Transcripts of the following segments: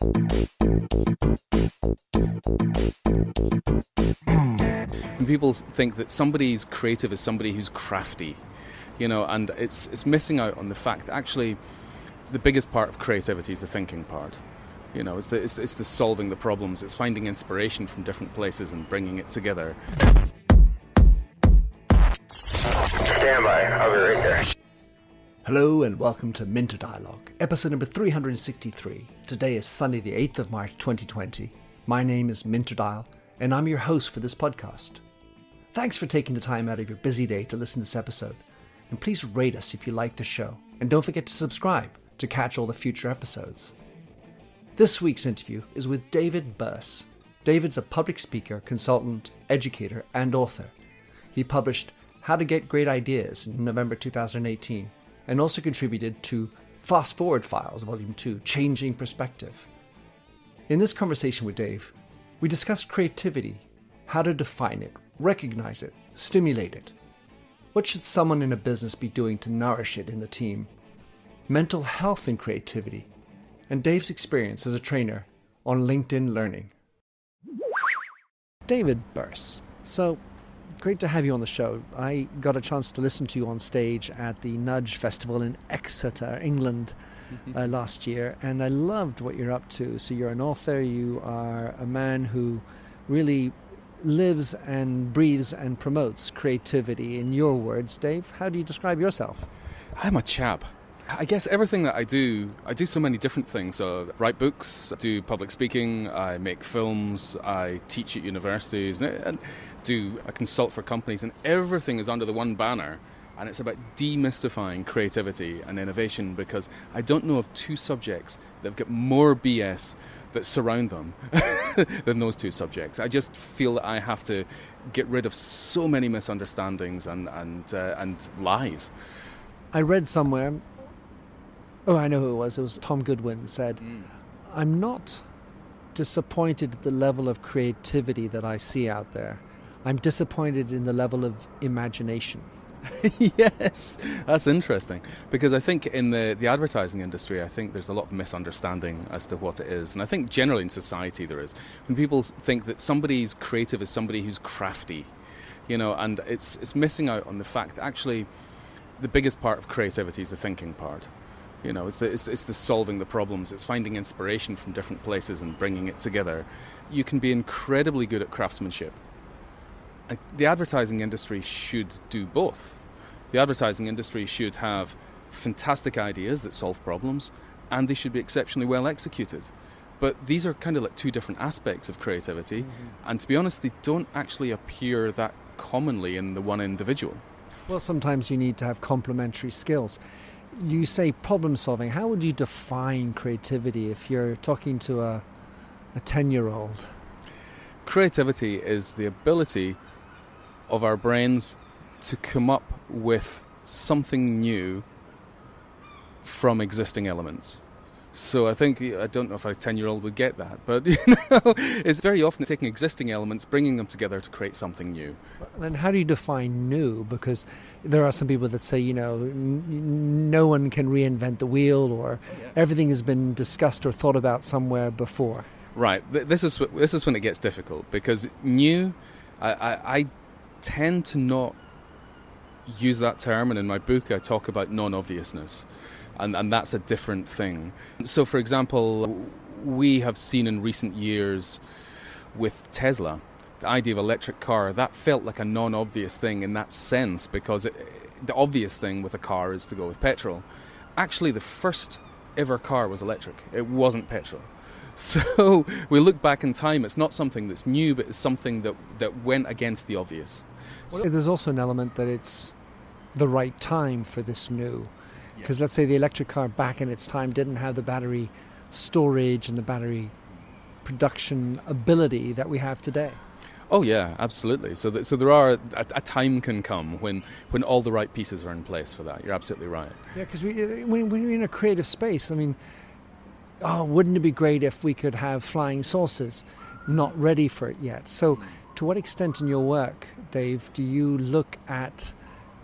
Hmm. When people think that somebody's creative is somebody who's crafty, you know, and it's it's missing out on the fact that actually the biggest part of creativity is the thinking part. You know, it's the, it's, it's the solving the problems, it's finding inspiration from different places and bringing it together. Stand by. I'll be right there. Hello and welcome to Minter Dialogue, episode number 363. Today is Sunday, the 8th of March 2020. My name is Minter Dial, and I'm your host for this podcast. Thanks for taking the time out of your busy day to listen to this episode, and please rate us if you like the show, and don't forget to subscribe to catch all the future episodes. This week's interview is with David Birss. David's a public speaker, consultant, educator, and author. He published How to Get Great Ideas in November 2018 and also contributed to Fast Forward Files, Volume 2 Changing Perspective. In this conversation with Dave, we discussed creativity, how to define it, recognize it, stimulate it. What should someone in a business be doing to nourish it in the team? Mental health and creativity, and Dave's experience as a trainer on LinkedIn Learning. David Birss. So, great to have you on the show. I got a chance to listen to you on stage at the Nudge Festival in Exeter, England, uh, last year, and I loved what you're up to. So, you're an author, you are a man who really lives and breathes and promotes creativity. In your words, Dave, how do you describe yourself? I'm a chap. I guess everything that I do, I do so many different things. So, I write books, I do public speaking, I make films, I teach at universities, and, do I consult for companies, and everything is under the one banner. And it's about demystifying creativity and innovation because I don't know of two subjects that have got more BS that surround them than those two subjects. I just feel that I have to get rid of so many misunderstandings and and uh, and lies. I read somewhere, oh, I know who it was, it was Tom Goodwin said, hmm. I'm not disappointed at the level of creativity that I see out there. I'm disappointed in the level of imagination. yes, that's interesting because I think in the, the advertising industry, I think there's a lot of misunderstanding as to what it is. And I think generally in society there is. When people think that somebody's creative is somebody who's crafty, you know, and it's, it's missing out on the fact that actually the biggest part of creativity is the thinking part. You know, it's the, it's, it's the solving the problems, it's finding inspiration from different places and bringing it together. You can be incredibly good at craftsmanship the advertising industry should do both. The advertising industry should have fantastic ideas that solve problems, and they should be exceptionally well executed. But these are kind of like two different aspects of creativity, mm-hmm. and to be honest, they don't actually appear that commonly in the one individual. Well, sometimes you need to have complementary skills. You say problem solving. How would you define creativity if you're talking to a, a 10 year old? Creativity is the ability of our brains to come up with something new from existing elements. So I think I don't know if a ten-year-old would get that, but you know, it's very often taking existing elements, bringing them together to create something new. Then how do you define new? Because there are some people that say, you know, n- no one can reinvent the wheel, or yeah. everything has been discussed or thought about somewhere before. Right. This is this is when it gets difficult because new. I, I, I tend to not use that term, and in my book I talk about non obviousness, and, and that's a different thing. So, for example, we have seen in recent years with Tesla, the idea of electric car, that felt like a non obvious thing in that sense because it, the obvious thing with a car is to go with petrol. Actually, the first ever car was electric, it wasn't petrol. So we look back in time, it's not something that's new, but it's something that, that went against the obvious. Well, there's also an element that it's the right time for this new. Because let's say the electric car back in its time didn't have the battery storage and the battery production ability that we have today. Oh yeah, absolutely. So, th- so there are a, a, time can come when when all the right pieces are in place for that. You're absolutely right. Yeah, because we uh, when, when you're in a creative space, I mean, oh, wouldn't it be great if we could have flying saucers? Not ready for it yet. So, to what extent in your work, Dave, do you look at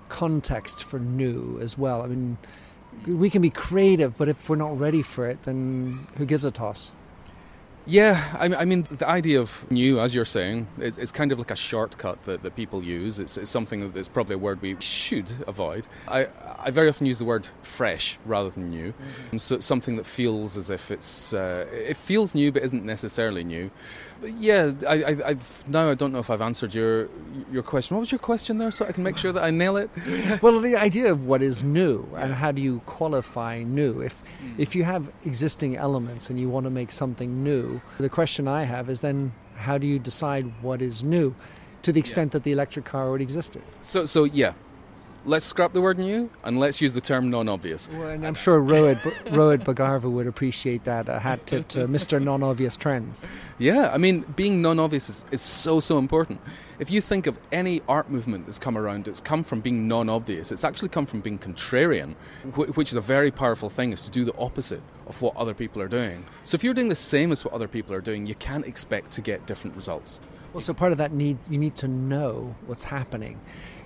context for new as well? I mean, we can be creative, but if we're not ready for it, then who gives a toss? Yeah, I, I mean, the idea of new, as you're saying, it's, it's kind of like a shortcut that, that people use. It's, it's something that's probably a word we should avoid. I, I very often use the word fresh rather than new. Mm-hmm. So something that feels as if it's uh, it feels new but isn't necessarily new. But yeah, I, I, have now I don't know if I've answered your your question. What was your question there, so I can make sure that I nail it? well, the idea of what is new and how do you qualify new? If mm. if you have existing elements and you want to make something new, the question I have is then how do you decide what is new? To the extent yeah. that the electric car already existed. So, so yeah, let's scrap the word new and let's use the term non-obvious. Well, and I'm sure Rohit, Rohit Bhargava would appreciate that. A hat tip to Mr. Non-Obvious Trends. Yeah, I mean, being non-obvious is, is so, so important. If you think of any art movement that's come around, it's come from being non-obvious. It's actually come from being contrarian, which is a very powerful thing, is to do the opposite of what other people are doing. So if you're doing the same as what other people are doing, you can't expect to get different results. Well, so part of that need, you need to know what's happening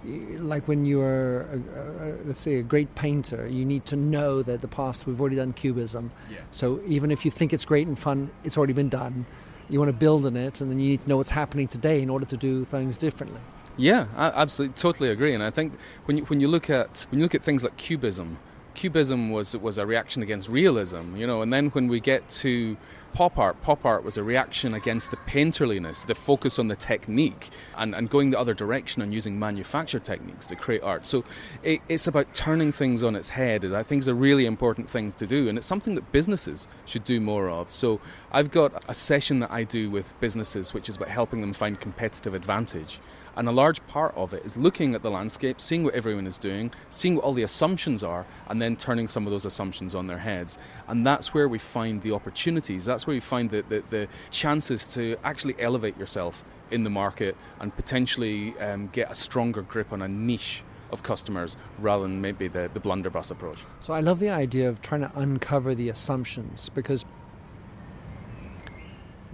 like when you're, a, a, let's say, a great painter, you need to know that the past we've already done cubism. Yeah. So even if you think it's great and fun, it's already been done. You want to build on it, and then you need to know what's happening today in order to do things differently. Yeah, I absolutely, totally agree. And I think when you, when you look at when you look at things like cubism, Cubism was was a reaction against realism, you know, and then when we get to pop art, pop art was a reaction against the painterliness, the focus on the technique, and, and going the other direction and using manufactured techniques to create art. So it, it's about turning things on its head. I think is a really important thing to do, and it's something that businesses should do more of. So I've got a session that I do with businesses, which is about helping them find competitive advantage. And a large part of it is looking at the landscape, seeing what everyone is doing, seeing what all the assumptions are, and then turning some of those assumptions on their heads. And that's where we find the opportunities. That's where we find the, the, the chances to actually elevate yourself in the market and potentially um, get a stronger grip on a niche of customers rather than maybe the, the blunderbuss approach. So I love the idea of trying to uncover the assumptions because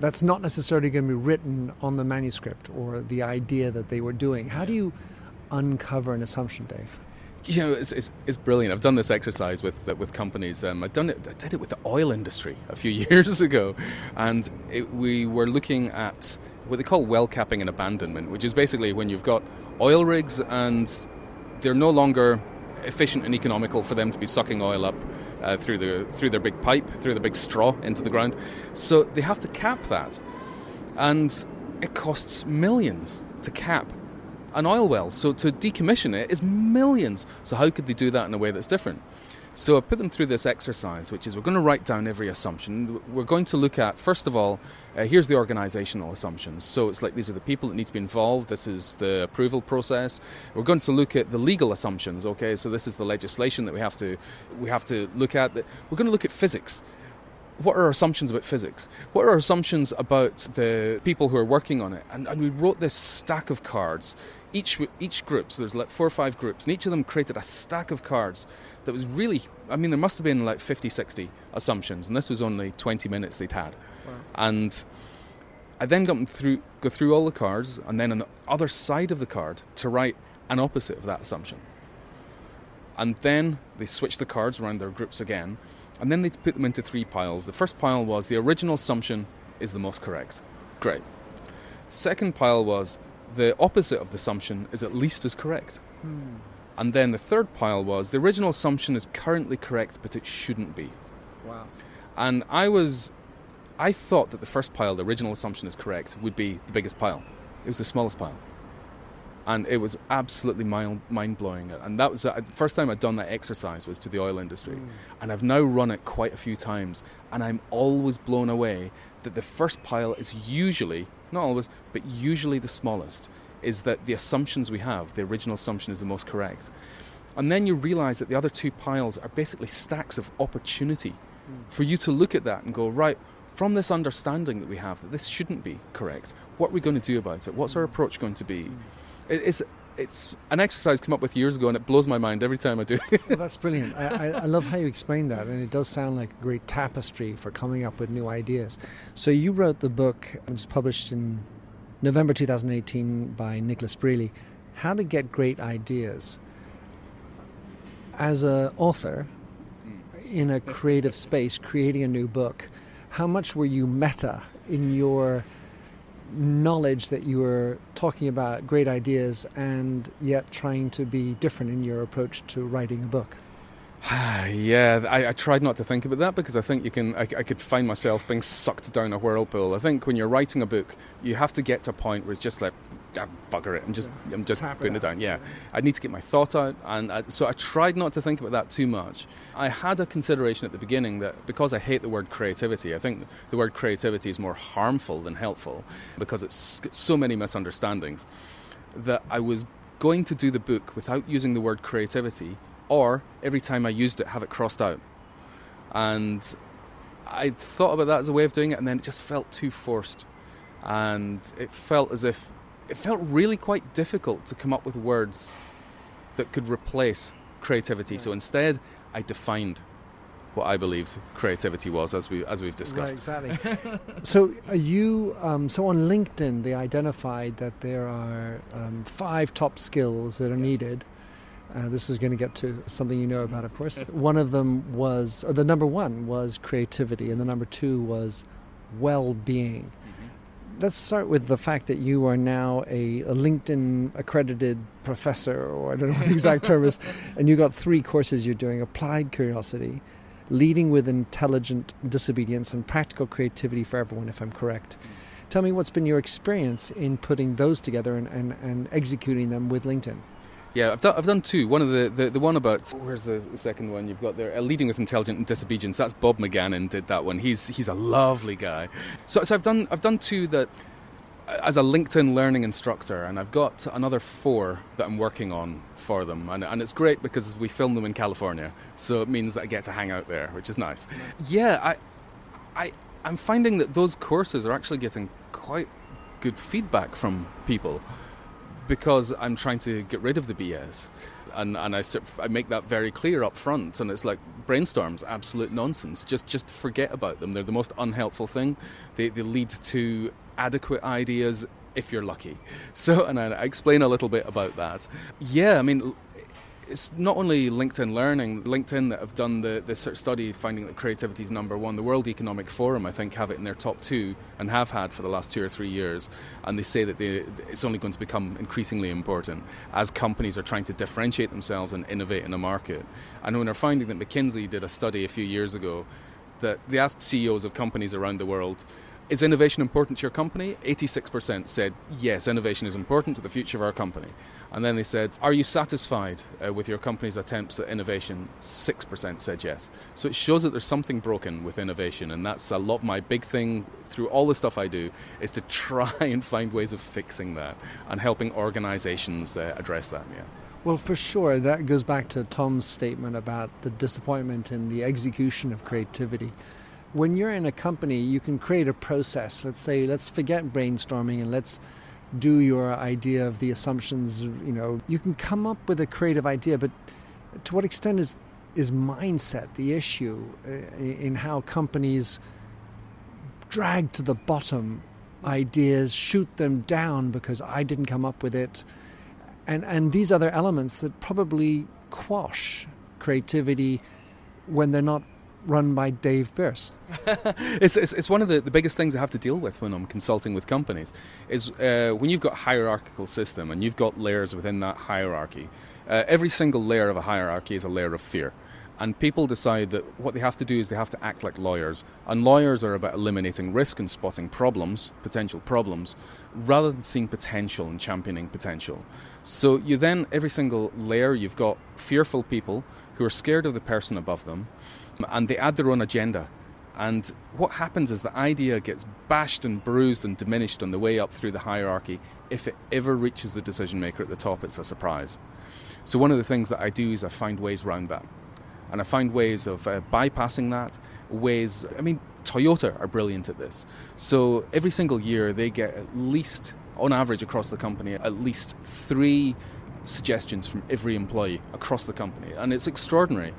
that's not necessarily going to be written on the manuscript or the idea that they were doing. How do you uncover an assumption, Dave? You know, it's, it's, it's brilliant. I've done this exercise with uh, with companies. Um, I've done it. I did it with the oil industry a few years ago, and it, we were looking at what they call well capping and abandonment, which is basically when you've got oil rigs and they're no longer efficient and economical for them to be sucking oil up uh, through the through their big pipe, through the big straw into the ground. So they have to cap that, and it costs millions to cap an oil well. So to decommission it is millions. So how could they do that in a way that's different? So I put them through this exercise, which is we're going to write down every assumption. We're going to look at, first of all, uh, here's the organizational assumptions. So it's like these are the people that need to be involved, this is the approval process. We're going to look at the legal assumptions, okay? So this is the legislation that we have to we have to look at. We're going to look at physics what are our assumptions about physics? What are our assumptions about the people who are working on it? And, and we wrote this stack of cards each each group, so there's like four or five groups, and each of them created a stack of cards that was really, I mean, there must have been like 50, 60 assumptions, and this was only 20 minutes they'd had. Wow. And I then got them through, go through all the cards, and then on the other side of the card to write an opposite of that assumption. And then they switched the cards around their groups again, and then they put them into three piles. The first pile was the original assumption is the most correct. Great. Second pile was the opposite of the assumption is at least as correct. Hmm. And then the third pile was the original assumption is currently correct, but it shouldn't be. Wow. And I was, I thought that the first pile, the original assumption is correct, would be the biggest pile. It was the smallest pile. And it was absolutely mind blowing. And that was the first time I'd done that exercise was to the oil industry. Mm. And I've now run it quite a few times. And I'm always blown away that the first pile is usually not always, but usually the smallest, is that the assumptions we have, the original assumption is the most correct. And then you realize that the other two piles are basically stacks of opportunity mm. for you to look at that and go, right, from this understanding that we have that this shouldn't be correct, what are we going to do about it? What's our hmm. approach going to be? Mm. It's, it's an exercise I came up with years ago, and it blows my mind every time I do well, that's brilliant. I, I, love how you explain that, and it does sound like a great tapestry for coming up with new ideas. So you wrote the book, it was published in November 2018 by Nicholas Brealey, How to Get Great Ideas. As an author in a creative space, creating a new book, how much were you meta in your knowledge that you were talking about great ideas and yet trying to be different in your approach to writing a book? yeah, I, I, tried not to think about that because I think you can. I, I, could find myself being sucked down a whirlpool. I think when you're writing a book, you have to get to a point where it's just like, ah, bugger it, I'm just, I'm just Tap putting it, it, down. Yeah, I need to get my thought out, and I, so I tried not to think about that too much. I had a consideration at the beginning that because I hate the word creativity, I think the word creativity is more harmful than helpful because it's so many misunderstandings. That I was going to do the book without using the word creativity or every time I used it, have it crossed out. And I thought about that as a way of doing it, and then it just felt too forced. And it felt as if it felt really quite difficult to come up with words that could replace creativity. So instead, I defined what I believed creativity was, as we as we've discussed. Right, exactly. so you um, so on LinkedIn, they identified that there are um, five top skills that are needed uh, this is going to get to something you know about, of course. One of them was, the number one was creativity, and the number two was well being. Mm-hmm. Let's start with the fact that you are now a, a, LinkedIn accredited professor, or I don't know what the exact term is, and you got three courses you're doing applied curiosity, leading with intelligent disobedience, and practical creativity for everyone, if I'm correct. Tell me what's been your experience in putting those together and, and, and executing them with LinkedIn. Yeah, I've done, I've done two. One of the, the, the one about where's the, the second one you've got there? Uh, leading with intelligent disobedience. That's Bob McGannon did that one. He's he's a lovely guy. So so I've done I've done two that as a LinkedIn learning instructor, and I've got another four that I'm working on for them, and, and it's great because we film them in California, so it means that I get to hang out there, which is nice. Yeah, I I I'm finding that those courses are actually getting quite good feedback from people because I'm trying to get rid of the BS. And, and I, I make that very clear up front. And it's like brainstorms, absolute nonsense. Just, just forget about them. They're the most unhelpful thing. They, they lead to adequate ideas if you're lucky. So, and I explain a little bit about that. Yeah, I mean, it's not only LinkedIn Learning, LinkedIn that have done the, this sort of study finding that creativity is number one. The World Economic Forum, I think, have it in their top two and have had for the last two or three years. And they say that they, it's only going to become increasingly important as companies are trying to differentiate themselves and innovate in a market. And when they're finding that McKinsey did a study a few years ago that they asked CEOs of companies around the world is innovation important to your company? 86% said, yes, innovation is important to the future of our company. And then they said, Are you satisfied uh, with your company's attempts at innovation? 6% said yes. So it shows that there's something broken with innovation. And that's a lot my big thing through all the stuff I do is to try and find ways of fixing that and helping organizations uh, address that. Yeah. Well, for sure, that goes back to Tom's statement about the disappointment in the execution of creativity when you're in a company, you can create a process. Let's say, let's forget brainstorming and let's do your idea of the assumptions. You know, you can come up with a creative idea, but to what extent is is mindset the issue uh, in how companies drag to the bottom ideas, shoot them down because I didn't come up with it, and and these other elements that probably quash creativity when they're not run by Dave Birss. it's, it's, it's, one of the, the biggest things I have to deal with when I'm consulting with companies is uh, when you've got hierarchical system and you've got layers within that hierarchy. Uh, every single layer of a hierarchy is a layer of fear. And people decide that what they have to do is they have to act like lawyers. And lawyers are about eliminating risk and spotting problems, potential problems, rather than seeing potential and championing potential. So you then, every single layer, you've got fearful people who are scared of the person above them and they add their own agenda. And what happens is the idea gets bashed and bruised and diminished on the way up through the hierarchy. If it ever reaches the decision maker at the top, it's a surprise. So, one of the things that I do is I find ways around that. And I find ways of uh, bypassing that. Ways, I mean, Toyota are brilliant at this. So, every single year, they get at least, on average across the company, at least three suggestions from every employee across the company. And it's extraordinary.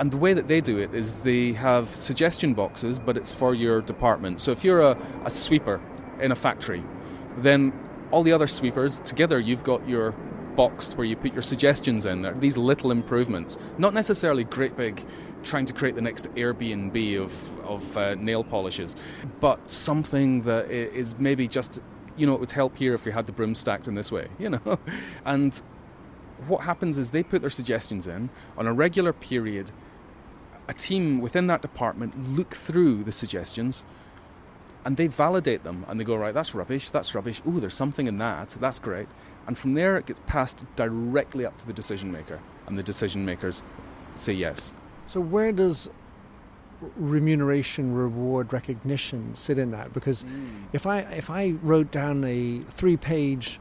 And the way that they do it is they have suggestion boxes, but it's for your department. So if you're a, a sweeper in a factory, then all the other sweepers together, you've got your box where you put your suggestions in. They're these little improvements, not necessarily great big, trying to create the next Airbnb of of uh, nail polishes, but something that is maybe just you know it would help here if we had the broom stacked in this way, you know, and what happens is they put their suggestions in on a regular period. A team within that department look through the suggestions and they validate them and they go, right, that's rubbish, that's rubbish. Ooh, there's something in that, that's great. And from there, it gets passed directly up to the decision maker, and the decision makers say yes. So where does remuneration, reward, recognition sit in that? Because hmm. if I if I wrote down a three page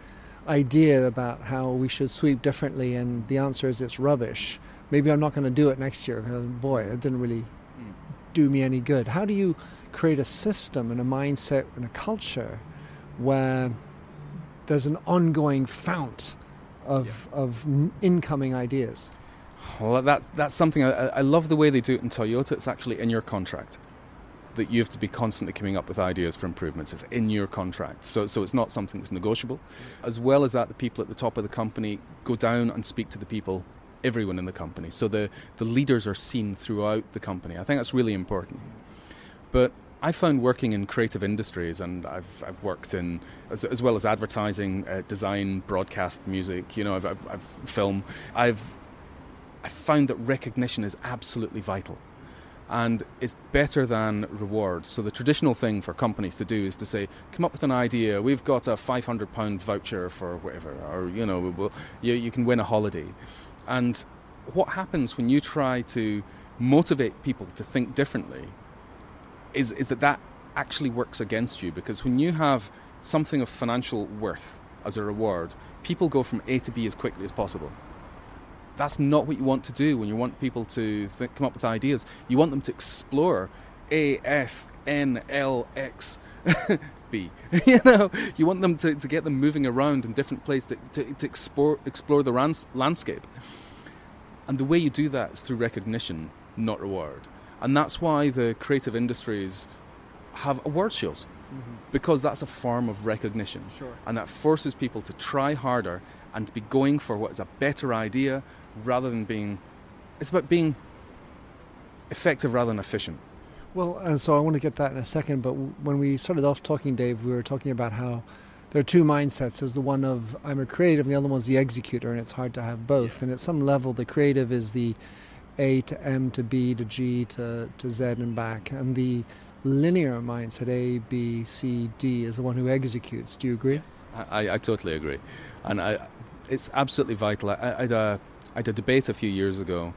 idea about how we should sweep differently, and the answer is it's rubbish, maybe I'm not going to do it next year. Boy, it didn't really hmm. do me any good. How do you create a system and a mindset and a culture where there's an ongoing fount of of incoming ideas? Well, that, that's something I, I love the way they do it in Toyota. It's actually in your contract that you have to be constantly coming up with ideas for improvements. It's in your contract. So, so it's not something that's negotiable. As well as that, the people at the top of the company go down and speak to the people, everyone in the company. So the, the leaders are seen throughout the company. I think that's really important. But I found working in creative industries, and I've, I've worked in, as, as well as advertising, uh, design, broadcast, music, you know, I've, I've, I've film. I've I found that recognition is absolutely vital and it's better than rewards. So the traditional thing for companies to do is to say, come up with an idea. We've got a five hundred pound voucher for whatever, or you know, we'll, you, you can win a holiday. And what happens when you try to motivate people to think differently is is that that actually works against you because when you have something of financial worth as a reward, people go from A to B as quickly as possible that's not what you want to do when you want people to th- come up with ideas. You want them to explore A, F, N, L, X, B. you know, you want them to, to get them moving around in different places to, to, to explore, explore the rans- landscape. And the way you do that is through recognition, not reward. And that's why the creative industries have award shows. Mm-hmm. Because that's a form of recognition. Sure. And that forces people to try harder and to be going for what is a better idea rather than being. It's about being effective rather than efficient. Well, and so I want to get that in a second, but when we started off talking, Dave, we were talking about how there are two mindsets. There's the one of I'm a creative, and the other one's the executor, and it's hard to have both. And at some level, the creative is the A to M to B to G to, to Z and back, and the linear mindset A, B, C, D is the one who executes. Do you agree? I, I, I totally agree, and I, it's absolutely vital. I, I, had a, I had a debate a few years ago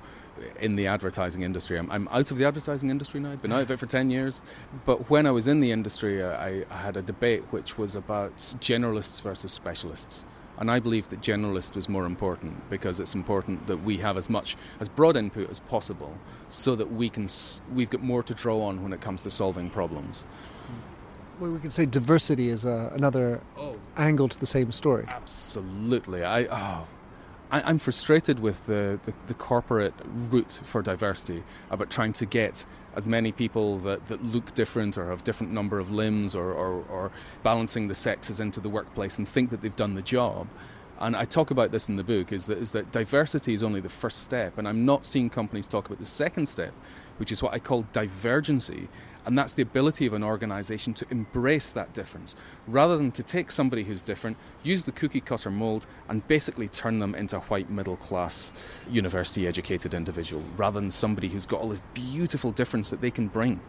in the advertising industry. I'm, I'm out of the advertising industry now. I've been out of it for ten years, but when I was in the industry, uh, I, I had a debate which was about generalists versus specialists. And I believe that generalist was more important because it's important that we have as much as broad input as possible, so that we can we've got more to draw on when it comes to solving problems. Well, we could say diversity is a, another Oh, angle to the same story. Absolutely. I, oh, I I'm frustrated with the, the, the corporate route for diversity about trying to get as many people that, that look different or have different number of limbs or, or, or balancing the sexes into the workplace and think that they've done the job. And I talk about this in the book is that, is that diversity is only the first step, and I'm not seeing companies talk about the second step, which is what I call divergency, and that's the ability of an organization to embrace that difference rather than to take somebody who's different, use the cookie cutter mold, and basically turn them into a white middle class, university educated individual rather than somebody who's got all this beautiful difference that they can bring.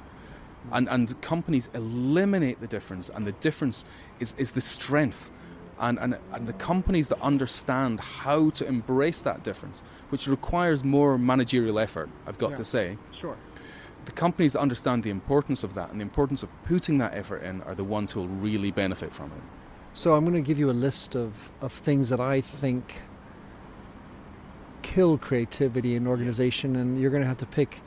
And, and companies eliminate the difference, and the difference is, is the strength. And, and, and the companies that understand how to embrace that difference, which requires more managerial effort, I've got Yeah. to say, Sure. the companies that understand the importance of that and the importance of putting that effort in are the ones who will really benefit from it. So I'm going to give you a list of, of things that I think kill creativity in organization, and you're going to have to pick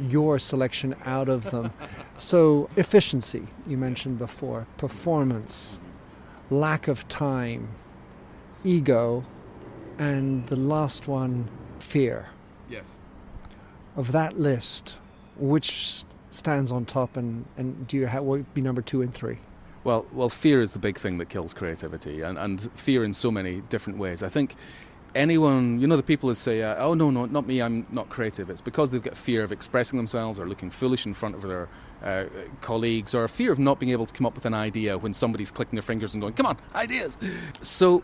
your selection out of them. So efficiency, you mentioned before, performance, lack of time, ego, and the last one, fear. Yes. Of that list, which stands on top, and, and do you have what would be number two and three? Well, well, fear is the big thing that kills creativity, and, and fear in so many different ways. I think anyone, you know, the people who say, uh, "Oh no, no, not me, I'm not creative," it's because they've got fear of expressing themselves or looking foolish in front of their uh, colleagues, or a fear of not being able to come up with an idea when somebody's clicking their fingers and going, "Come on, ideas!" So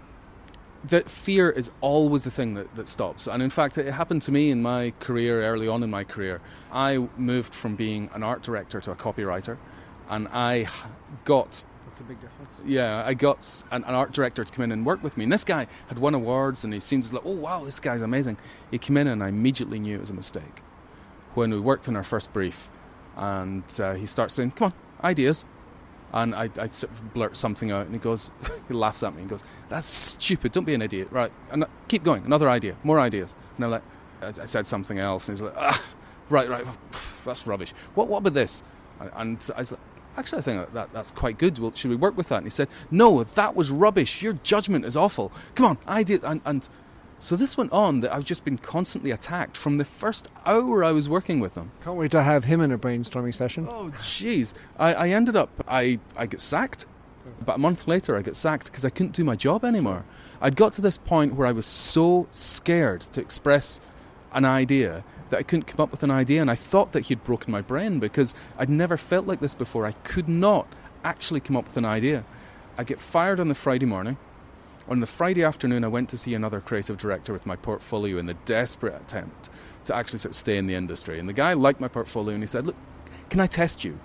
that fear is always the thing that, that stops. And in fact, it happened to me in my career, early on in my career. I moved from being an art director to a copywriter, and I got. That's a big difference. Yeah, I got an, an, art director to come in and work with me. And this guy had won awards, and he seems like, oh, wow, this guy's amazing. He came in, and I immediately knew it was a mistake. When we worked on our first brief, and uh, he starts saying, come on, ideas. And I, I sort of blurt something out, and he goes, he laughs at me and goes, "That's stupid. Don't be an idiot." Right, and keep going. Another idea, more ideas. And I'm like, I said something else, and he's like, ah, "Right, right, that's rubbish. What, what about this?" And I was like, "Actually, I think that that's quite good. Well, should we work with that?" And he said, "No, that was rubbish. Your judgment is awful. Come on, idea." And, and so this went on that I've just been constantly attacked from the first hour I was working with him. Can't wait to have him in a brainstorming session. Oh, jeez. I, I ended up, I, I get sacked. About a month later, I get sacked because I couldn't do my job anymore. I'd got to this point where I was so scared to express an idea that I couldn't come up with an idea, and I thought that he'd broken my brain because I'd never felt like this before. I could not actually come up with an idea. I get fired on the Friday morning. On the Friday afternoon, I went to see another creative director with my portfolio in the desperate attempt to actually sort of stay in the industry. And the guy liked my portfolio and he said, Look, can I test you?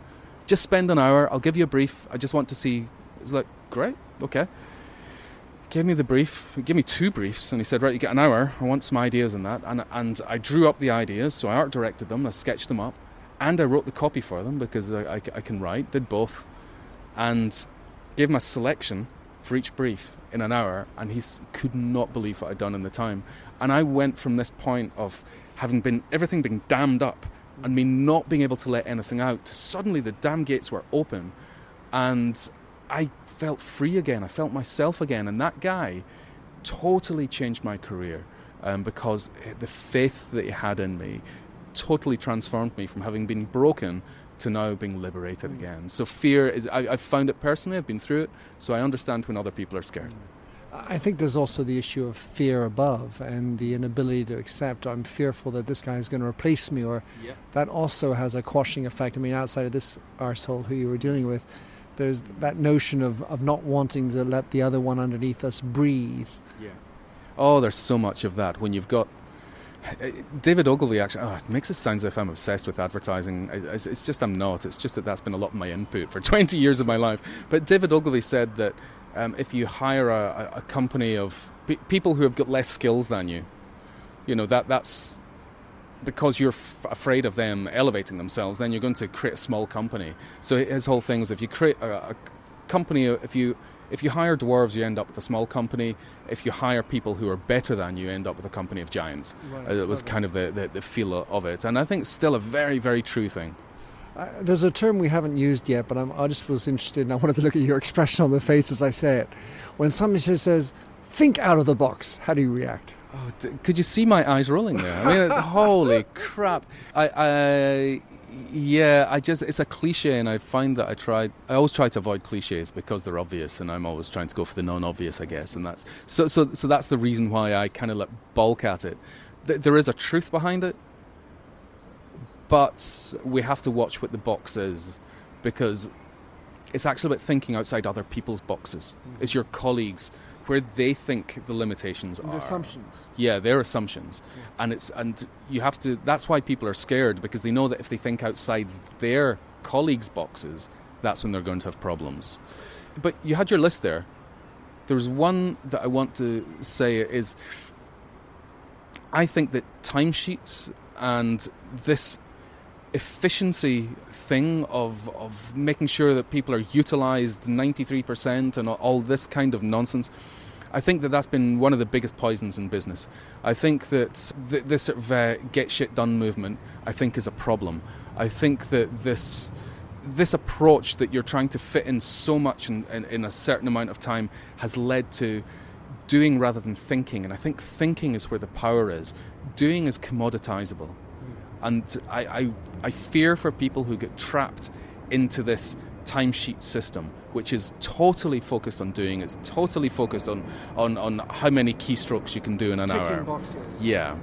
Just spend an hour, I'll give you a brief. I just want to see. I was like, Great, okay. Gave me the brief, he gave me two briefs, and he said, Right, you get an hour, I want some ideas in that. And, and I drew up the ideas, so I art directed them, I sketched them up, and I wrote the copy for them because I, I, I can write, did both, and gave him a selection for each brief in an hour, and he could not believe what I'd done in the time. And I went from this point of having been everything being dammed up and me not being able to let anything out to suddenly the dam gates were open, and I felt free again. I felt myself again, and that guy totally changed my career um, because the faith that he had in me totally transformed me from having been broken to now being liberated again. So fear is, I, have found it personally, I've been through it, so I understand when other people are scared. I think there's also the issue of fear above and the inability to accept, I'm fearful that this guy is going to replace me, or yeah. that also has a quashing effect. I mean, outside of this arsehole who you were dealing with, there's that notion of, of not wanting to let the other one underneath us breathe. Yeah. Oh, there's so much of that when you've got David Ogilvy actually oh, it makes it sound as if I'm obsessed with advertising. It's, it's, just I'm not. It's just that that's been a lot of my input for 20 years of my life. But David Ogilvy said that um, if you hire a, a company of pe- people who have got less skills than you, you know that that's because you're f- afraid of them elevating themselves. Then you're going to create a small company. So his whole thing was if you create a, a company, if you if you hire dwarves, you end up with a small company. If you hire people who are better than you, end up with a company of giants. Right. Uh, it was kind of the, the, the, feel of it. And I think it's still a very, very true thing. Uh, there's a term we haven't used yet, but I'm, i just was interested and I wanted to look at your expression on the face as I say it. When somebody says, think out of the box, how do you react? Oh, d- could you see my eyes rolling there? I mean, it's holy crap. I, I yeah, I just it's a cliche, and I find that I try. I always try to avoid cliches because they're obvious, and I'm always trying to go for the non-obvious, I guess. And that's so so so that's the reason why I kind of like bulk at it. There is a truth behind it, but we have to watch what the box is because it's actually about thinking outside other people's boxes. It's your colleagues where they think the limitations and are. Assumptions. Yeah, their assumptions, yeah. and it's and you have to. That's why people are scared because they know that if they think outside their colleagues' boxes, that's when they're going to have problems. But you had your list there. There's one that I want to say is. I think that timesheets and this efficiency thing of, of making sure that people are utilized 93% and all this kind of nonsense. I think that that's been one of the biggest poisons in business. I think that th- this sort of uh, get shit done movement, I think, is a problem. I think that this this approach that you're trying to fit in so much in, in, in a certain amount of time has led to doing rather than thinking. And I think thinking is where the power is. Doing is commoditizable. And I, I, I fear for people who get trapped into this timesheet system, which is totally focused on doing. It's totally focused on on, on how many keystrokes you can do in an Ticking hour. boxes. Yeah.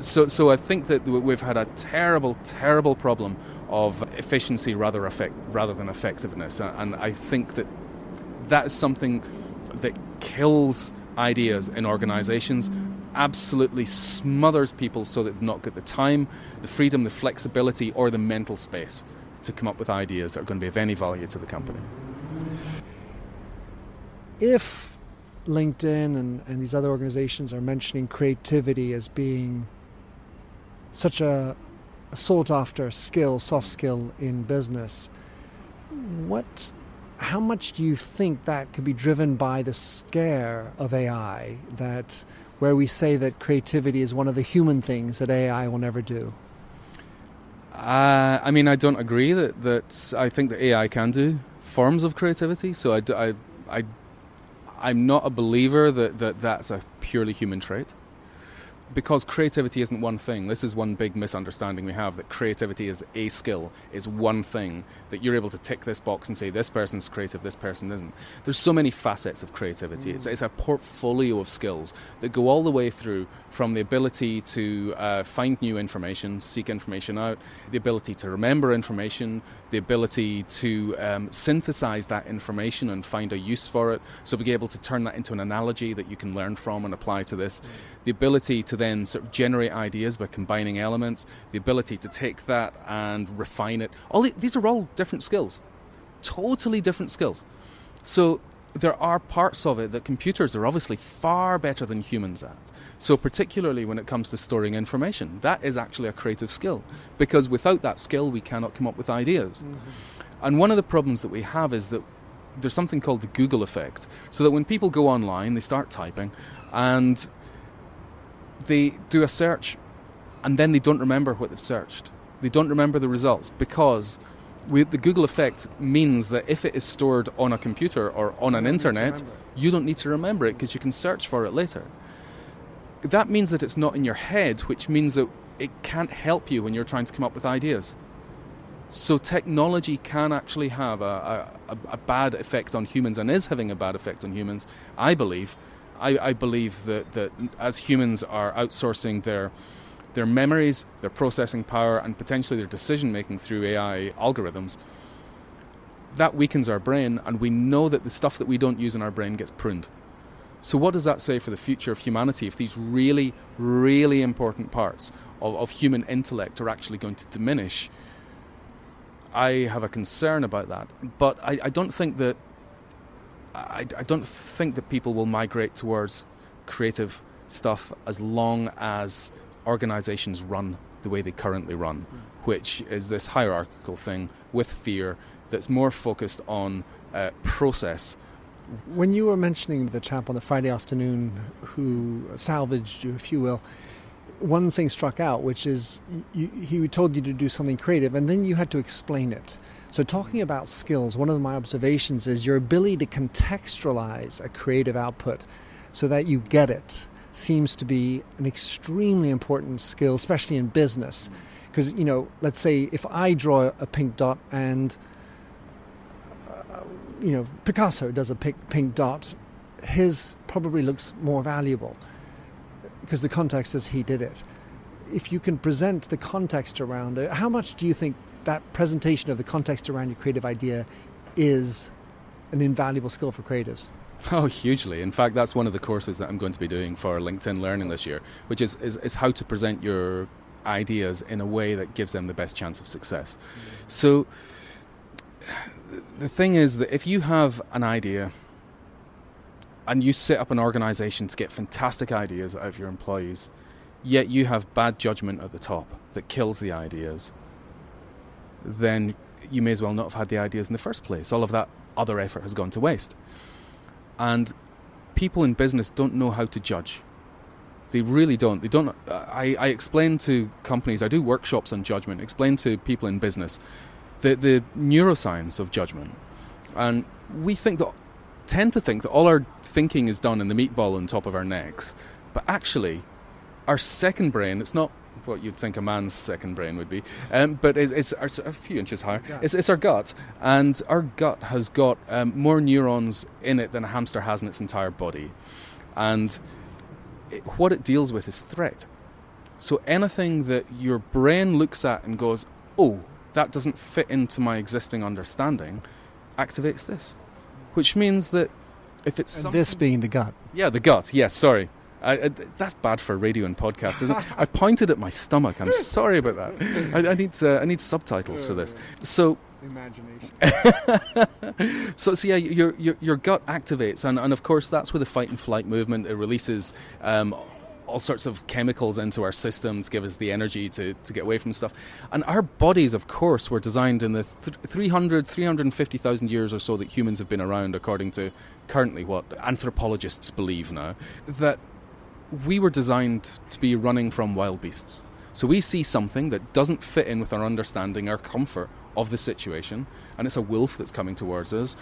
So, so I think that we've had a terrible, terrible problem of efficiency rather effect, rather than effectiveness, and I think that that is something that kills ideas in organisations, absolutely smothers people so that they've not got the time, the freedom, the flexibility, or the mental space to come up with ideas that are going to be of any value to the company. If LinkedIn and, and these other organizations are mentioning creativity as being such a, a sought after skill, soft skill in business, what how much do you think that could be driven by the scare of AI that where we say that creativity is one of the human things that AI will never do? Uh, I mean, I don't agree that, that I think that AI can do forms of creativity. So I, I, I, I'm not a believer that, that that's a purely human trait because creativity isn't one thing. This is one big misunderstanding we have that creativity is a skill, is one thing that you're able to tick this box and say this person's creative, this person isn't. There's so many facets of creativity. Mm. It's, it's, a portfolio of skills that go all the way through from the ability to uh, find new information, seek information out, the ability to remember information, the ability to um, synthesize that information and find a use for it. So be able to turn that into an analogy that you can learn from and apply to this. Mm. The ability to then sort of generate ideas by combining elements, the ability to take that and refine it. All the, these are all different skills, totally different skills. So there are parts of it that computers are obviously far better than humans at. So, particularly when it comes to storing information, that is actually a creative skill because without that skill, we cannot come up with ideas. Mm-hmm. And one of the problems that we have is that there's something called the Google effect. So that when people go online, they start typing and they do a search and then they don't remember what they've searched. They don't remember the results because we, the Google effect means that if it is stored on a computer or on an internet, you don't need to remember it because you can search for it later. That means that it's not in your head, which means that it can't help you when you're trying to come up with ideas. So technology can actually have a, a, a bad effect on humans and is having a bad effect on humans, I believe. I, I believe that, that as humans are outsourcing their their memories, their processing power, and potentially their decision making through AI algorithms, that weakens our brain, and we know that the stuff that we don't use in our brain gets pruned. So, what does that say for the future of humanity if these really, really important parts of, of human intellect are actually going to diminish? I have a concern about that, but I, I don't think that I, I don't think that people will migrate towards creative stuff as long as organizations run the way they currently run, which is this hierarchical thing with fear that's more focused on uh, process. When you were mentioning the chap on the Friday afternoon who salvaged you, if you will, one thing struck out, which is you, he told you to do something creative, and then you had to explain it. So, talking about skills, one of my observations is your ability to contextualize a creative output so that you get it seems to be an extremely important skill, especially in business. Because, you know, let's say if I draw a pink dot and, uh, you know, Picasso does a pink, pink dot, his probably looks more valuable because the context is he did it. If you can present the context around it, how much do you think that presentation of the context around your creative idea is an invaluable skill for creatives? Oh, hugely. In fact, that's one of the courses that I'm going to be doing for LinkedIn Learning this year, which is, is, is how to present your ideas in a way that gives them the best chance of success. So, the thing is that if you have an idea and you set up an organization to get fantastic ideas out of your employees, yet you have bad judgment at the top that kills the ideas, then you may as well not have had the ideas in the first place. All of that other effort has gone to waste. And people in business don't know how to judge. They really don't. They don't. I, I explain to companies, I do workshops on judgment, explain to people in business the, the neuroscience of judgment. And we think that, tend to think that all our thinking is done in the meatball on top of our necks. But actually, our second brain, it's not what you'd think a man's second brain would be, um, but it's, it's, it's, a few inches higher. It's, it's, our gut, and our gut has got um, more neurons in it than a hamster has in its entire body, and it, what it deals with is threat. So anything that your brain looks at and goes, "Oh, that doesn't fit into my existing understanding," activates this, which means that if it's this being the gut, yeah, the gut. Yes, sorry. I, I, that's bad for radio and podcast, isn't it? I pointed at my stomach. I'm sorry about that. I, I need uh, I need subtitles for this. So imagination. so, so yeah, your, your your gut activates, and, and of course that's where the fight and flight movement it releases. Um, all sorts of chemicals into our systems give us the energy to, to get away from stuff. And our bodies, of course, were designed in the th- 300, 350,000 years or so that humans have been around, according to currently what anthropologists believe now, that we were designed to be running from wild beasts. So we see something that doesn't fit in with our understanding, our comfort of the situation, and it's a wolf that's coming towards us.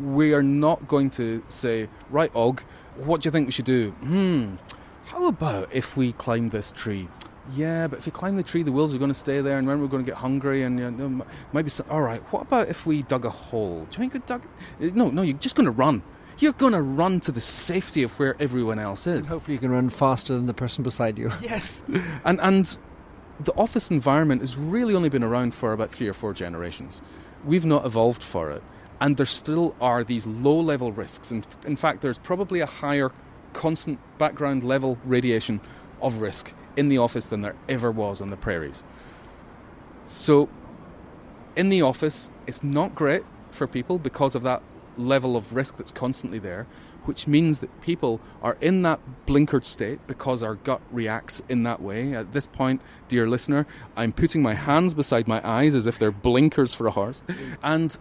We are not going to say, right, Og, what do you think we should do? Hmm, how about if we climb this tree? Yeah, but if you climb the tree, the wolves are going to stay there, and then we're going to get hungry, and you know, maybe. Some, all right, what about if we dug a hole? Do you think we dug? Eh, no, no, you're just going to run you're going to run to the safety of where everyone else is. And hopefully, you can run faster than the person beside you. Yes, and and the office environment has really only been around for about three or four generations. We've not evolved for it, and there still are these low-level risks. And in fact, there's probably a higher constant background level radiation of risk in the office than there ever was on the prairies. So, in the office, it's not great for people because of that level of risk that's constantly there, which means that people are in that blinkered state because our gut reacts in that way. At this point, dear listener, I'm putting my hands beside my eyes as if they're blinkers for a horse. And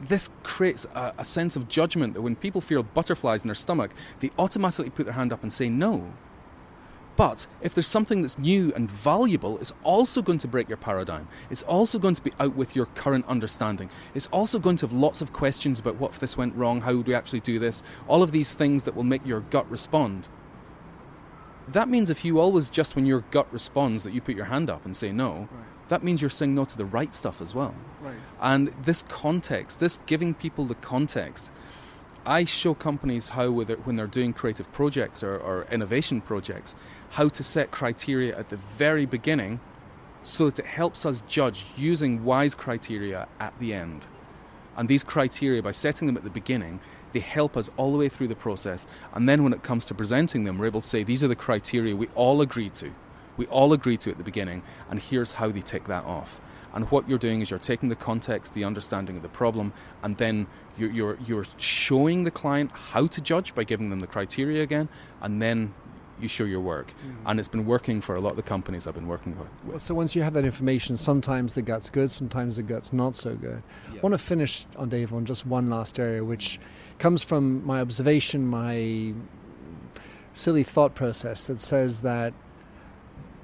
this creates a, a sense of judgment that when people feel butterflies in their stomach, they automatically put their hand up and say no. But if there's something that's new and valuable, it's also going to break your paradigm. It's also going to be out with your current understanding. It's also going to have lots of questions about what if this went wrong, how would we actually do this, all of these things that will make your gut respond. That means if you always just when your gut responds that you put your hand up and say no, right. That means you're saying no to the right stuff as well. Right. And this context, this giving people the context, I show companies how, when they're doing creative projects or, or innovation projects, how to set criteria at the very beginning so that it helps us judge using wise criteria at the end. And these criteria, by setting them at the beginning, they help us all the way through the process. And then when it comes to presenting them, we're able to say, these are the criteria we all agreed to. We all agreed to at the beginning, and here's how they tick that off. And what you're doing is you're taking the context, the understanding of the problem, and then you're, you're, you're showing the client how to judge by giving them the criteria again, and then you show your work. Mm. And it's been working for a lot of the companies I've been working with. Well, so once you have that information, sometimes the gut's good, sometimes the gut's not so good. I want to finish on Dave on just one last area, which comes from my observation, my silly thought process that says that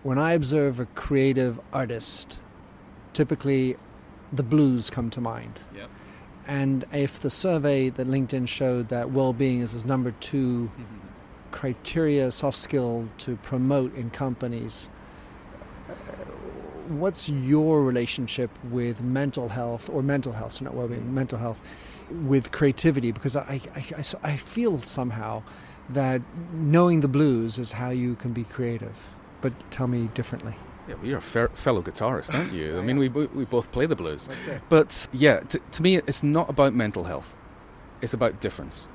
when I observe a creative artist, typically the blues come to mind. Yep. And if the survey that LinkedIn showed that well-being is his number 2 criteria, soft skill to promote in companies. Uh, what's your relationship with mental health or mental health, so not well-being, mm-hmm. mental health, with creativity? Because I, I, I, I feel somehow that knowing the blues is how you can be creative. But tell me differently. Yeah, well, you're a fellow guitarist, aren't you? I mean, we, we both play the blues. But yeah, to, to me, it's not about mental health. It's about difference.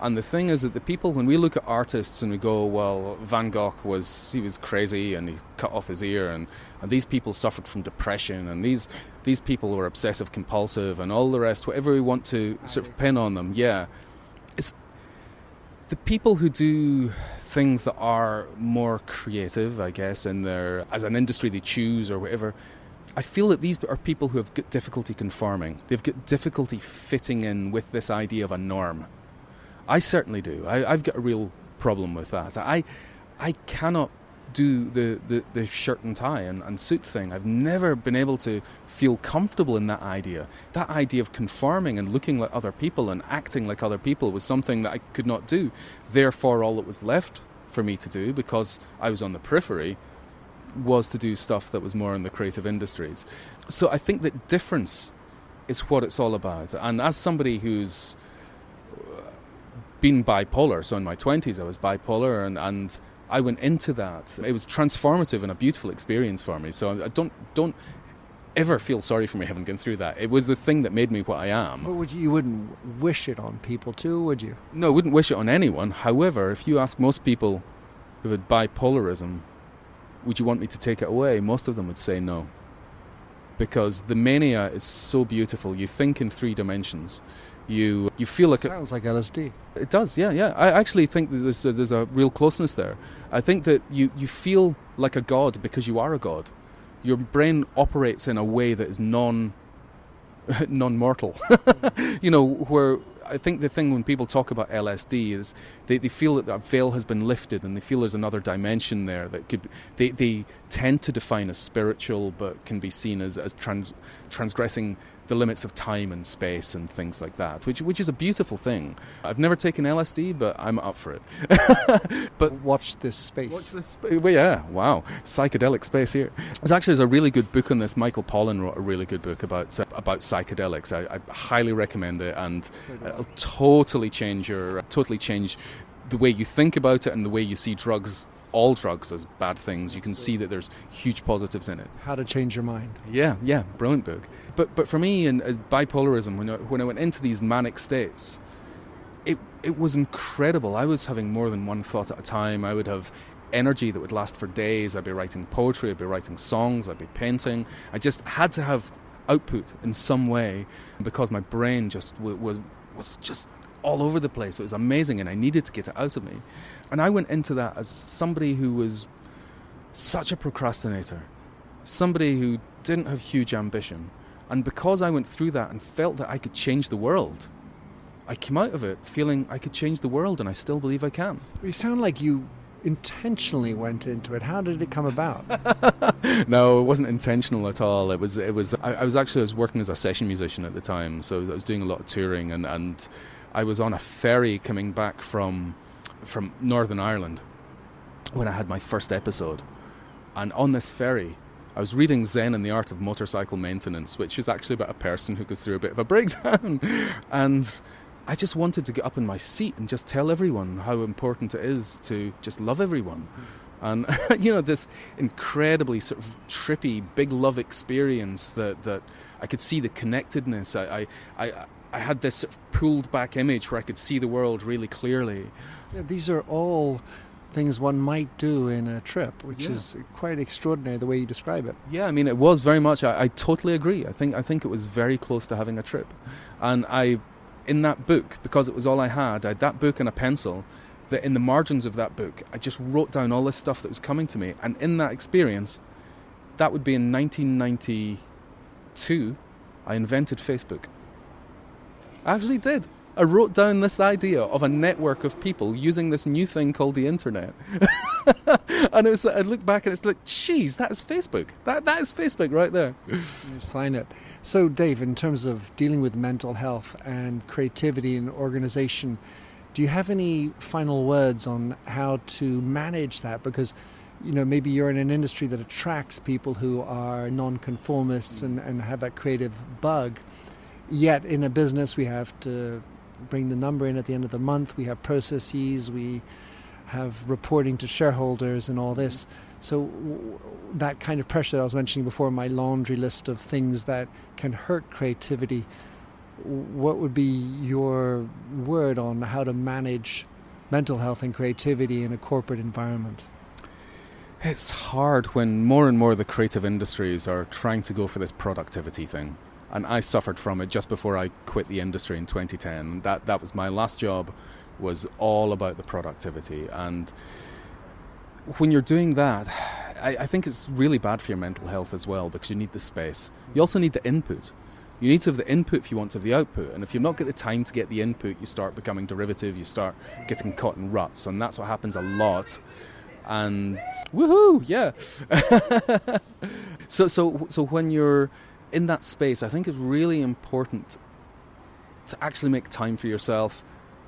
And the thing is that the people, when we look at artists and we go, well, Van Gogh was he was crazy and he cut off his ear, and, and these people suffered from depression, and these these people were obsessive compulsive, and all the rest, whatever we want to sort of pin on them, yeah, the people who do things that are more creative, I guess, in their as an industry they choose or whatever. I feel that these are people who have difficulty conforming. They've got difficulty fitting in with this idea of a norm. I certainly do. I, have got a real problem with that. I, I cannot do the, the, the shirt and tie and, and suit thing. I've never been able to feel comfortable in that idea. That idea of conforming and looking like other people and acting like other people was something that I could not do. Therefore, all that was left for me to do because I was on the periphery was to do stuff that was more in the creative industries. So I think that difference is what it's all about. And as somebody who's uh, been bipolar, so in my 20s I was bipolar and, and I went into that. It was transformative and a beautiful experience for me. So I don't don't ever feel sorry for me having gone through that. It was the thing that made me what I am. But would you, you wouldn't wish it on people too, would you? No, I wouldn't wish it on anyone. However, if you ask most people who had bipolarism, would you want me to take it away? Most of them would say no. Because the mania is so beautiful. You think in three dimensions. You you feel like it sounds like LSD. It does, yeah, yeah. I actually think that there's a, there's a real closeness there. I think that you, you feel like a god because you are a god your brain operates in a way that is non non-mortal. you know, where I think the thing when people talk about LSD is they, they feel that that veil has been lifted and they feel there's another dimension there that could they, they tend to define as spiritual but can be seen as, as trans, transgressing the limits of time and space and things like that, which which is a beautiful thing. I've never taken LSD, but I'm up for it. but watch this space. Watch this. Well, yeah, wow, psychedelic space here. There's actually there's a really good book on this. Michael Pollan wrote a really good book about uh, about psychedelics. I, I highly recommend it, and uh, it'll totally change your uh, totally change the way you think about it and the way you see drugs all drugs as bad things. You can see that there's huge positives in it. How to change your mind. Yeah, yeah, brilliant book. But but for me, and uh, bipolarism, when I, when I went into these manic states, it it was incredible. I was having more than one thought at a time. I would have energy that would last for days. I'd be writing poetry. I'd be writing songs. I'd be painting. I just had to have output in some way because my brain just was was just all over the place. It was amazing, and I needed to get it out of me. And I went into that as somebody who was such a procrastinator, somebody who didn't have huge ambition. And because I went through that and felt that I could change the world, I came out of it feeling I could change the world, and I still believe I can. You sound like you intentionally went into it. How did it come about? no, it wasn't intentional at all. It was. It was. I, I, was actually I was working as a session musician at the time, so I was doing a lot of touring, and and I was on a ferry coming back from from Northern Ireland when I had my first episode, and on this ferry. I was reading Zen and the Art of Motorcycle Maintenance, which is actually about a person who goes through a bit of a breakdown. and I just wanted to get up in my seat and just tell everyone how important it is to just love everyone. And you know, this incredibly sort of trippy, big love experience that, that I could see the connectedness. I, I, I had this sort of pulled back image where I could see the world really clearly. Yeah, these are all things one might do in a trip, which yeah. is quite extraordinary the way you describe it. Yeah, I mean, it was very much. I, I, totally agree. I think I think it was very close to having a trip, and I, in that book, because it was all I had, I had that book and a pencil. That in the margins of that book, I just wrote down all this stuff that was coming to me, and in that experience, that would be in 1992, I invented Facebook. I actually did. I wrote down this idea of a network of people using this new thing called the internet. and it was I look back and it's like, geez, that is Facebook. That that is Facebook right there. Sign it. So Dave, in terms of dealing with mental health and creativity and organization, do you have any final words on how to manage that? Because you know, maybe you're in an industry that attracts people who are nonconformists and, and have that creative bug. Yet in a business, we have to bring the number in at the end of the month. We have processes. We have reporting to shareholders and all this. So w- that kind of pressure that I was mentioning before, my laundry list of things that can hurt creativity. What would be your word on how to manage mental health and creativity in a corporate environment? It's hard when more and more the creative industries are trying to go for this productivity thing and I suffered from it just before I quit the industry in 2010. That that was my last job, was all about the productivity, and when you're doing that, I, I think it's really bad for your mental health as well because you need the space. You also need the input. You need to have the input if you want to have the output. And if you've not got the time to get the input, you start becoming derivative, you start getting caught in ruts. And that's what happens a lot. And woohoo, yeah. so so so when you're in that space, I think it's really important to actually make time for yourself,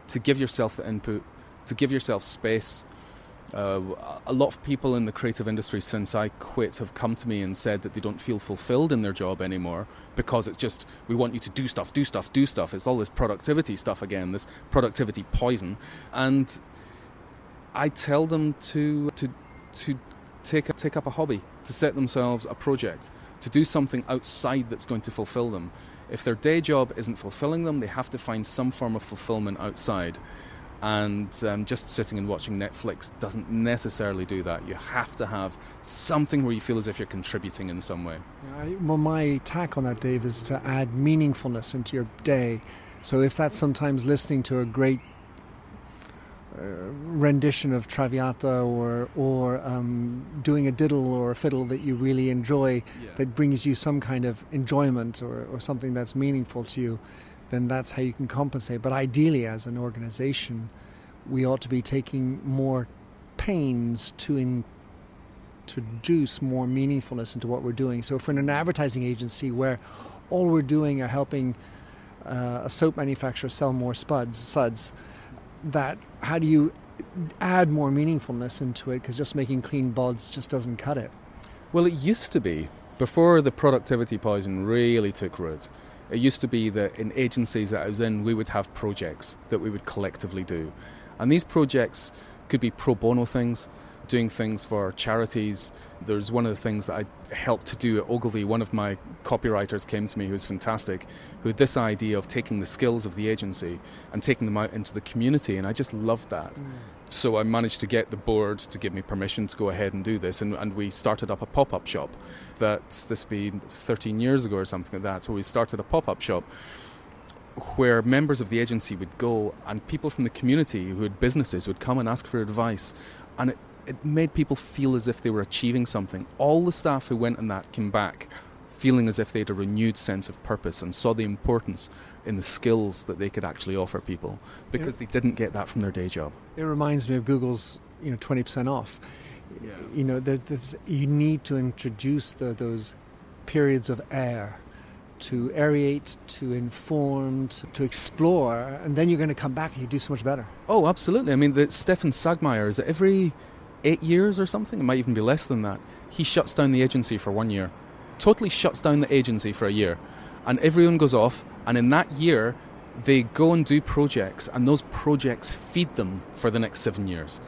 to give yourself the input, to give yourself space. Uh, a lot of people in the creative industry since I quit have come to me and said that they don't feel fulfilled in their job anymore because it's just we want you to do stuff, do stuff, do stuff. It's all this productivity stuff again, this productivity poison. And I tell them to to to take take up a hobby, to set themselves a project, to do something outside that's going to fulfill them. If their day job isn't fulfilling them, they have to find some form of fulfillment outside. And um, just sitting and watching Netflix doesn't necessarily do that. You have to have something where you feel as if you're contributing in some way. Well, my tack on that, Dave, is to add meaningfulness into your day. So if that's sometimes listening to a great rendition of Traviata or or um, doing a diddle or a fiddle that you really enjoy Yeah. that brings you some kind of enjoyment or, or something that's meaningful to you, then that's how you can compensate. But ideally, as an organization, we ought to be taking more pains to in, introduce more meaningfulness into what we're doing. So if we're in an advertising agency where all we're doing are helping uh, a soap manufacturer sell more spuds, suds, that how do you add more meaningfulness into it? Because just making clean buds just doesn't cut it. Well, it used to be before the productivity poison really took root. It used to be that in agencies that I was in, we would have projects that we would collectively do. And these projects could be pro bono things, doing things for charities. There's one of the things that I helped to do at Ogilvy. One of my copywriters came to me who was fantastic, who had this idea of taking the skills of the agency and taking them out into the community. And I just loved that. Mm. So I managed to get the board to give me permission to go ahead and do this, and, and we started up a pop-up shop. That's this be 13 years ago or something like that. So we started a pop-up shop where members of the agency would go, and people from the community who had businesses would come and ask for advice, and it, it made people feel as if they were achieving something. All the staff who went on that came back feeling as if they had a renewed sense of purpose and saw the importance in the skills that they could actually offer people because they didn't get that from their day job. It reminds me of Google's, you know, twenty percent off. You know, there, there's, you need to introduce the, those periods of air to aerate, to inform, to, to explore, and then you're going to come back and you do so much better. Oh, absolutely. I mean, the Stefan Sagmeister is every eight years or something? It might even be less than that. He shuts down the agency for one year, totally shuts down the agency for a year, and everyone goes off. And in that year, they go and do projects, and those projects feed them for the next seven years.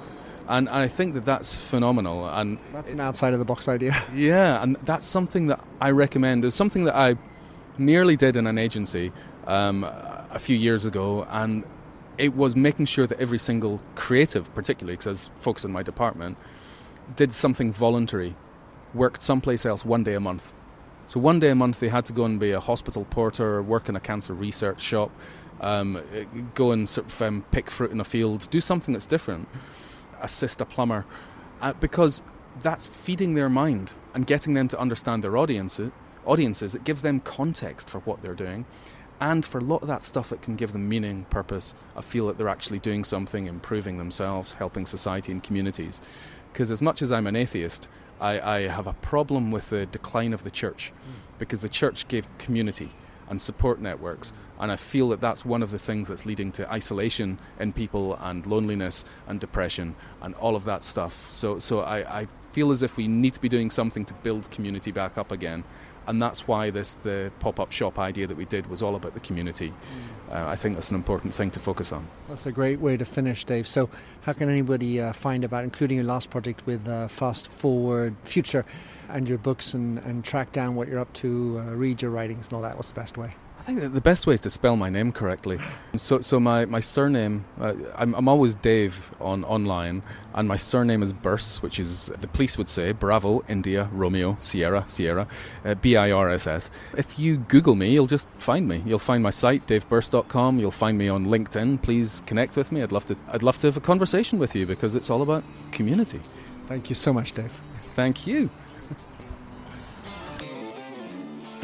And, and I think that that's phenomenal. And That's an outside of the box idea. yeah, and that's something that I recommend. It's something that I nearly did in an agency um, a few years ago, and it was making sure that every single creative, particularly because I was focused on my department, did something voluntary, worked someplace else one day a month. So one day a month they had to go and be a hospital porter, work in a cancer research shop, um, go and sort of um, pick fruit in a field, do something that's different, assist a plumber, uh, because that's feeding their mind and getting them to understand their audience, audiences. It gives them context for what they're doing. And for a lot of that stuff, it can give them meaning, purpose, a feel that they're actually doing something, improving themselves, helping society and communities. Because as much as I'm an atheist, I, I have a problem with the decline of the church hmm. because the church gave community and support networks. And I feel that that's one of the things that's leading to isolation in people and loneliness and depression and all of that stuff. So, so I, I feel as if we need to be doing something to build community back up again. And that's why this the pop-up shop idea that we did was all about the community. Uh, I think that's an important thing to focus on. That's a great way to finish, Dave. So, how can anybody uh, find about, including your last project with uh, Fast Forward Future, and your books, and, and track down what you're up to, uh, read your writings, and all that? What's the best way? I think that the best way is to spell my name correctly. So, so my, my surname, uh, I'm, I'm always Dave on online, and my surname is Birss, which is, the police would say, Bravo, India, Romeo, Sierra, Sierra, uh, B I R S S. If you Google me, you'll just find me. You'll find my site, davebirss.com. You'll find me on LinkedIn. Please connect with me. I'd love to, I'd love to have a conversation with you because it's all about community. Thank you so much, Dave. Thank you.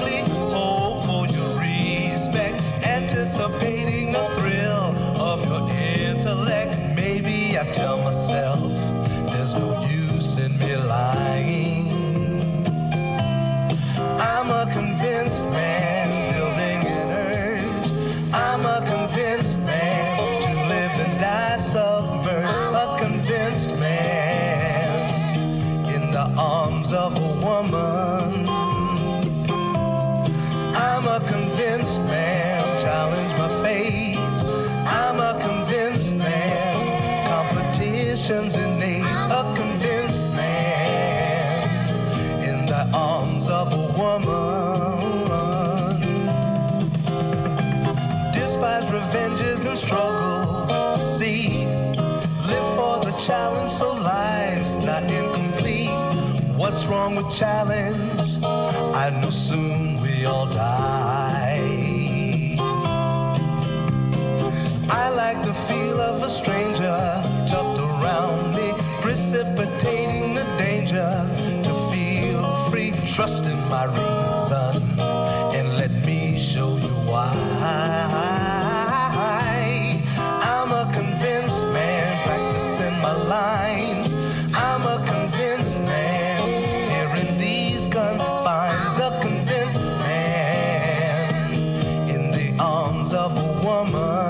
Passively, hope for your respect, anticipating the thrill of your intellect. Maybe I tell myself there's no use in me lying. Wrong with challenge? I know soon we all die. I like the feel of a stranger tucked around me, precipitating the danger to feel free. Trust in my reason woman.